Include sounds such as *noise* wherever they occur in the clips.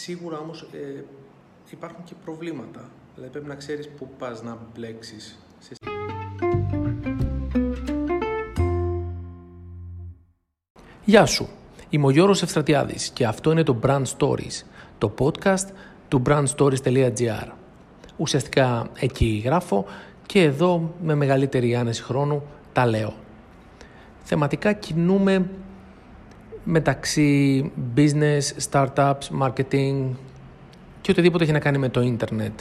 Σίγουρα όμως ε, υπάρχουν και προβλήματα. Δηλαδή πρέπει να ξέρεις πού πας να μπλέξεις. Σε... Γεια σου, είμαι ο Γιώργος Ευστρατιάδης και αυτό είναι το Brand Stories, το podcast του brandstories.gr. Ουσιαστικά εκεί γράφω και εδώ με μεγαλύτερη άνεση χρόνου τα λέω. Θεματικά κινούμε μεταξύ business, startups, marketing και οτιδήποτε έχει να κάνει με το ίντερνετ.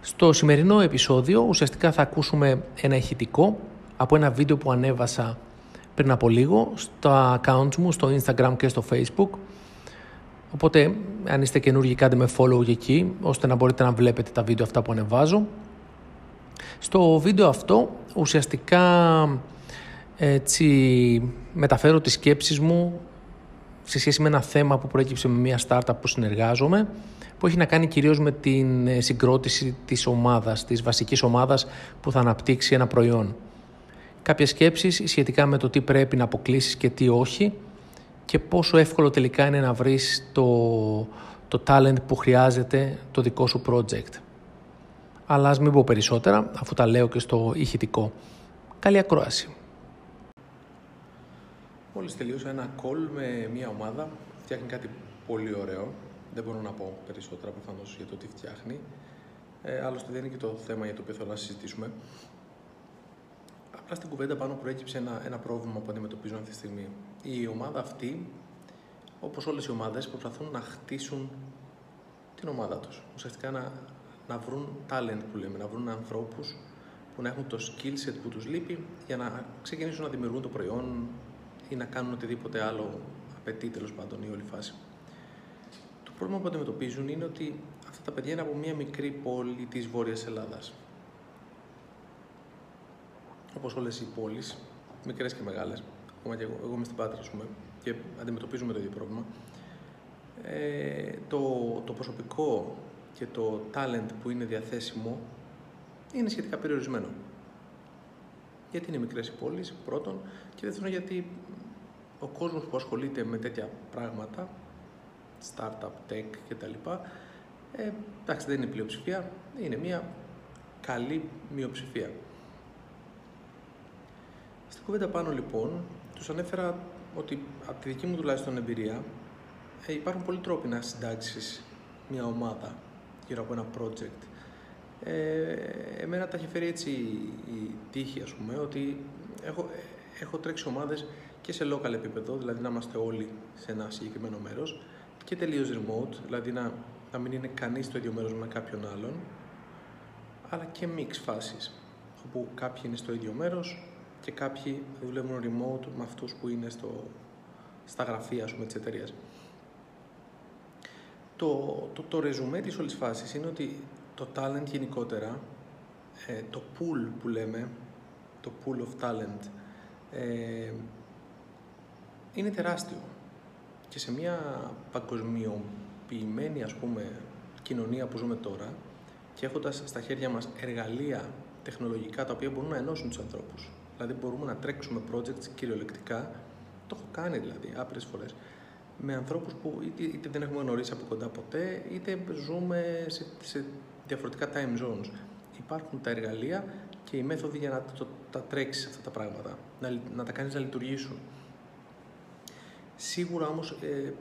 Στο σημερινό επεισόδιο ουσιαστικά θα ακούσουμε ένα ηχητικό από ένα βίντεο που ανέβασα πριν από λίγο στο account μου, στο Instagram και στο Facebook. Οπότε αν είστε καινούργοι κάντε με follow εκεί ώστε να μπορείτε να βλέπετε τα βίντεο αυτά που ανεβάζω. Στο βίντεο αυτό ουσιαστικά έτσι μεταφέρω τις σκέψεις μου σε σχέση με ένα θέμα που προέκυψε με μια startup που συνεργάζομαι που έχει να κάνει κυρίως με την ε, συγκρότηση της ομάδας, της βασικής ομάδας που θα αναπτύξει ένα προϊόν. Κάποιες σκέψεις σχετικά με το τι πρέπει να αποκλείσεις και τι όχι και πόσο εύκολο τελικά είναι να βρεις το, το talent που χρειάζεται το δικό σου project. Αλλά ας μην πω περισσότερα αφού τα λέω και στο ηχητικό. Καλή ακρόαση. Μόλις τελείωσα ένα call με μια ομάδα, φτιάχνει κάτι πολύ ωραίο. Δεν μπορώ να πω περισσότερα προφανώς για το τι φτιάχνει. Ε, άλλωστε δεν είναι και το θέμα για το οποίο θέλω να συζητήσουμε. Απλά στην κουβέντα πάνω προέκυψε ένα, ένα πρόβλημα που αντιμετωπίζουν αυτή τη στιγμή. Η ομάδα αυτή, όπως όλες οι ομάδες, προσπαθούν να χτίσουν την ομάδα τους. Ουσιαστικά να, να βρουν talent που λέμε, να βρουν ανθρώπους που να έχουν το skill set που τους λείπει για να ξεκινήσουν να δημιουργούν το προϊόν, ή να κάνουν οτιδήποτε άλλο απαιτεί τέλος πάντων η όλη φάση. Το πρόβλημα που αντιμετωπίζουν είναι ότι αυτά τα παιδιά είναι από μια μικρή πόλη της Βόρειας Ελλάδας. Όπως όλες οι πόλεις, μικρές και μεγάλες, ακόμα και εγώ, εγώ είμαι στην Πάτρα, ας πούμε, και αντιμετωπίζουμε το ίδιο πρόβλημα. Ε, το, το προσωπικό και το talent που είναι διαθέσιμο είναι σχετικά περιορισμένο. Γιατί είναι μικρές οι πόλεις, πρώτον, και δεύτερον, γιατί ο κόσμος που ασχολείται με τέτοια πράγματα, startup, tech κτλ. Ε, εντάξει, δεν είναι πλειοψηφία, είναι μια καλή μειοψηφία. Στην κουβέντα πάνω λοιπόν, τους ανέφερα ότι από τη δική μου τουλάχιστον εμπειρία ε, υπάρχουν πολλοί τρόποι να συντάξεις μια ομάδα γύρω από ένα project ε, εμένα τα έχει φέρει έτσι η τύχη, ας πούμε, ότι έχω, έχω τρέξει ομάδες και σε local επίπεδο, δηλαδή να είμαστε όλοι σε ένα συγκεκριμένο μέρος και τελείως remote, δηλαδή να, να μην είναι κανείς στο ίδιο μέρος με κάποιον άλλον, αλλά και mix φάσεις, όπου κάποιοι είναι στο ίδιο μέρος και κάποιοι δουλεύουν remote με αυτούς που είναι στο, στα γραφεία, ας πούμε, της εταιρείας. Το, το, το ρεζουμέ της όλης φάσης είναι ότι το talent γενικότερα, ε, το pool που λέμε, το pool of talent, ε, είναι τεράστιο. Και σε μια παγκοσμιοποιημένη, ας πούμε, κοινωνία που ζούμε τώρα και έχοντας στα χέρια μας εργαλεία τεχνολογικά τα οποία μπορούν να ενώσουν τους ανθρώπους. Δηλαδή μπορούμε να τρέξουμε projects κυριολεκτικά, το έχω κάνει δηλαδή άπειρες φορές, με ανθρώπους που είτε, είτε δεν έχουμε γνωρίσει από κοντά ποτέ, είτε ζούμε σε, σε διαφορετικά time zones. Υπάρχουν τα εργαλεία και οι μέθοδοι για να το, τα τρέξεις αυτά τα πράγματα, να, να τα κάνεις να λειτουργήσουν. Σίγουρα όμως ε,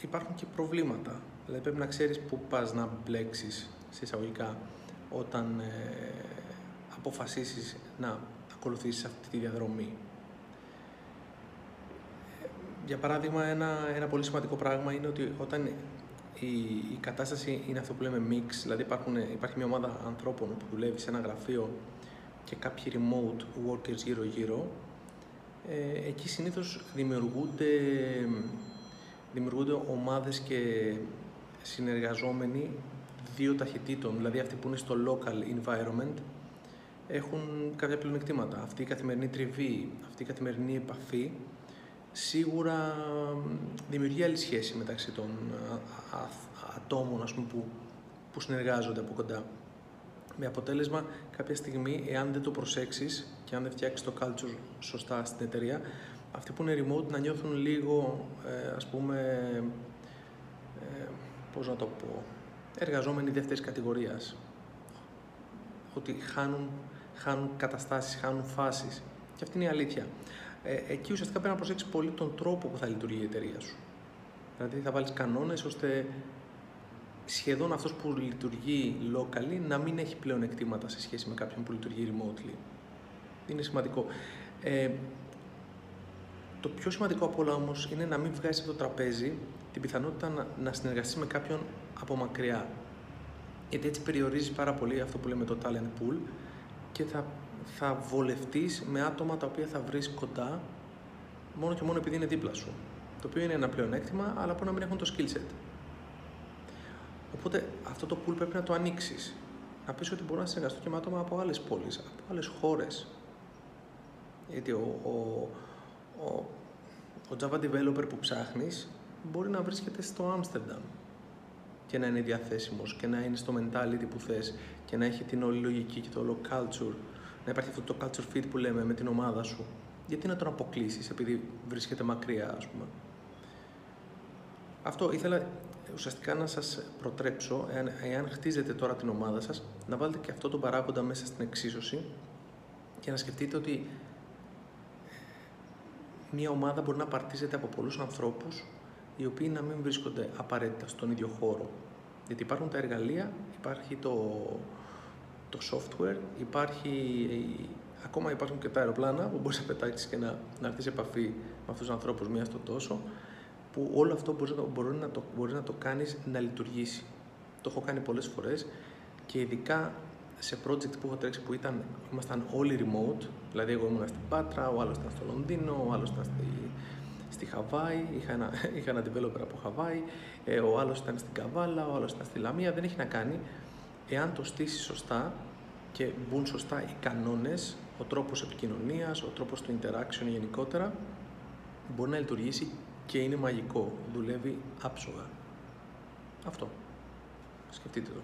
υπάρχουν και προβλήματα. Δηλαδή πρέπει να ξέρεις πού πας να μπλέξεις σε εισαγωγικά όταν ε, αποφασίσεις να ακολουθήσεις αυτή τη διαδρομή. Για παράδειγμα, ένα, ένα πολύ σημαντικό πράγμα είναι ότι όταν η, η κατάσταση είναι αυτό που λέμε mix, δηλαδή υπάρχουν, υπάρχει μια ομάδα ανθρώπων που δουλεύει σε ένα γραφείο και κάποιοι remote workers γύρω-γύρω, ε, εκεί συνήθως δημιουργούνται, δημιουργούνται ομάδες και συνεργαζόμενοι δύο ταχυτήτων, δηλαδή αυτοί που είναι στο local environment έχουν κάποια πλεονεκτήματα. Αυτή η καθημερινή τριβή, αυτή η καθημερινή επαφή σίγουρα δημιουργεί άλλη σχέση μεταξύ των ατόμων ας πούμε, που, που συνεργάζονται από κοντά. Με αποτέλεσμα κάποια στιγμή, εάν δεν το προσέξεις και αν δεν φτιάξεις το culture σωστά στην εταιρεία, αυτοί που είναι remote να νιώθουν λίγο, ε, ας πούμε, πώς να το πω, εργαζόμενοι δεύτερης κατηγορίας. Ότι χάνουν, χάνουν καταστάσεις, χάνουν φάσεις. Και αυτή είναι η αλήθεια. Ε, εκεί ουσιαστικά πρέπει να προσέξεις πολύ τον τρόπο που θα λειτουργεί η εταιρεία σου. Δηλαδή θα βάλεις κανόνες ώστε σχεδόν αυτός που λειτουργεί locally να μην έχει πλέον εκτίματα σε σχέση με κάποιον που λειτουργεί remotely. Είναι σημαντικό. Ε, το πιο σημαντικό από όλα όμως είναι να μην βγάζεις από το τραπέζι την πιθανότητα να, να συνεργαστείς με κάποιον από μακριά. Γιατί έτσι περιορίζεις πάρα πολύ αυτό που λέμε το talent pool και θα, θα βολευτείς με άτομα τα οποία θα βρεις κοντά μόνο και μόνο επειδή είναι δίπλα σου. Το οποίο είναι ένα πλεονέκτημα, αλλά μπορεί να μην έχουν το skill set. Οπότε αυτό το pool πρέπει να το ανοίξεις. Να πεις ότι μπορώ να συνεργαστώ και με άτομα από άλλες πόλεις, από άλλες χώρες. Γιατί ο, ο, ο, ο Java developer που ψάχνεις μπορεί να βρίσκεται στο Άμστερνταμ και να είναι διαθέσιμος και να είναι στο mentality που θες και να έχει την όλη λογική και το όλο culture, να υπάρχει αυτό το culture fit που λέμε με την ομάδα σου. Γιατί να τον αποκλείσεις επειδή βρίσκεται μακριά, ας πούμε. Αυτό ήθελα ουσιαστικά να σας προτρέψω, εάν, εάν χτίζετε τώρα την ομάδα σας, να βάλετε και αυτό το παράγοντα μέσα στην εξίσωση και να σκεφτείτε ότι μια ομάδα μπορεί να παρτίζεται από πολλούς ανθρώπους οι οποίοι να μην βρίσκονται απαραίτητα στον ίδιο χώρο. Γιατί υπάρχουν τα εργαλεία, υπάρχει το, το software, υπάρχει, ακόμα υπάρχουν και τα αεροπλάνα που μπορείς να πετάξεις και να, να έρθεις σε επαφή με αυτούς τους ανθρώπους μία στο τόσο, που όλο αυτό μπορείς να, μπορεί να, το, μπορείς να το κάνεις να λειτουργήσει. Το έχω κάνει πολλές φορές και ειδικά σε project που έχω τρέξει που ήταν, ήμασταν όλοι remote, δηλαδή εγώ ήμουν στην Πάτρα, ο άλλος ήταν στο Λονδίνο, ο άλλος ήταν στη, στη Χαβάη, είχα ένα, *laughs* είχα ένα developer από Χαβάη, ε, ο άλλος ήταν στην Καβάλα, ο άλλος ήταν στη Λαμία, δεν έχει να κάνει. Εάν το στήσει σωστά και μπουν σωστά οι κανόνες, ο τρόπος επικοινωνίας, ο τρόπος του interaction γενικότερα, μπορεί να λειτουργήσει και είναι μαγικό. Δουλεύει άψογα. Αυτό. Σκεφτείτε το.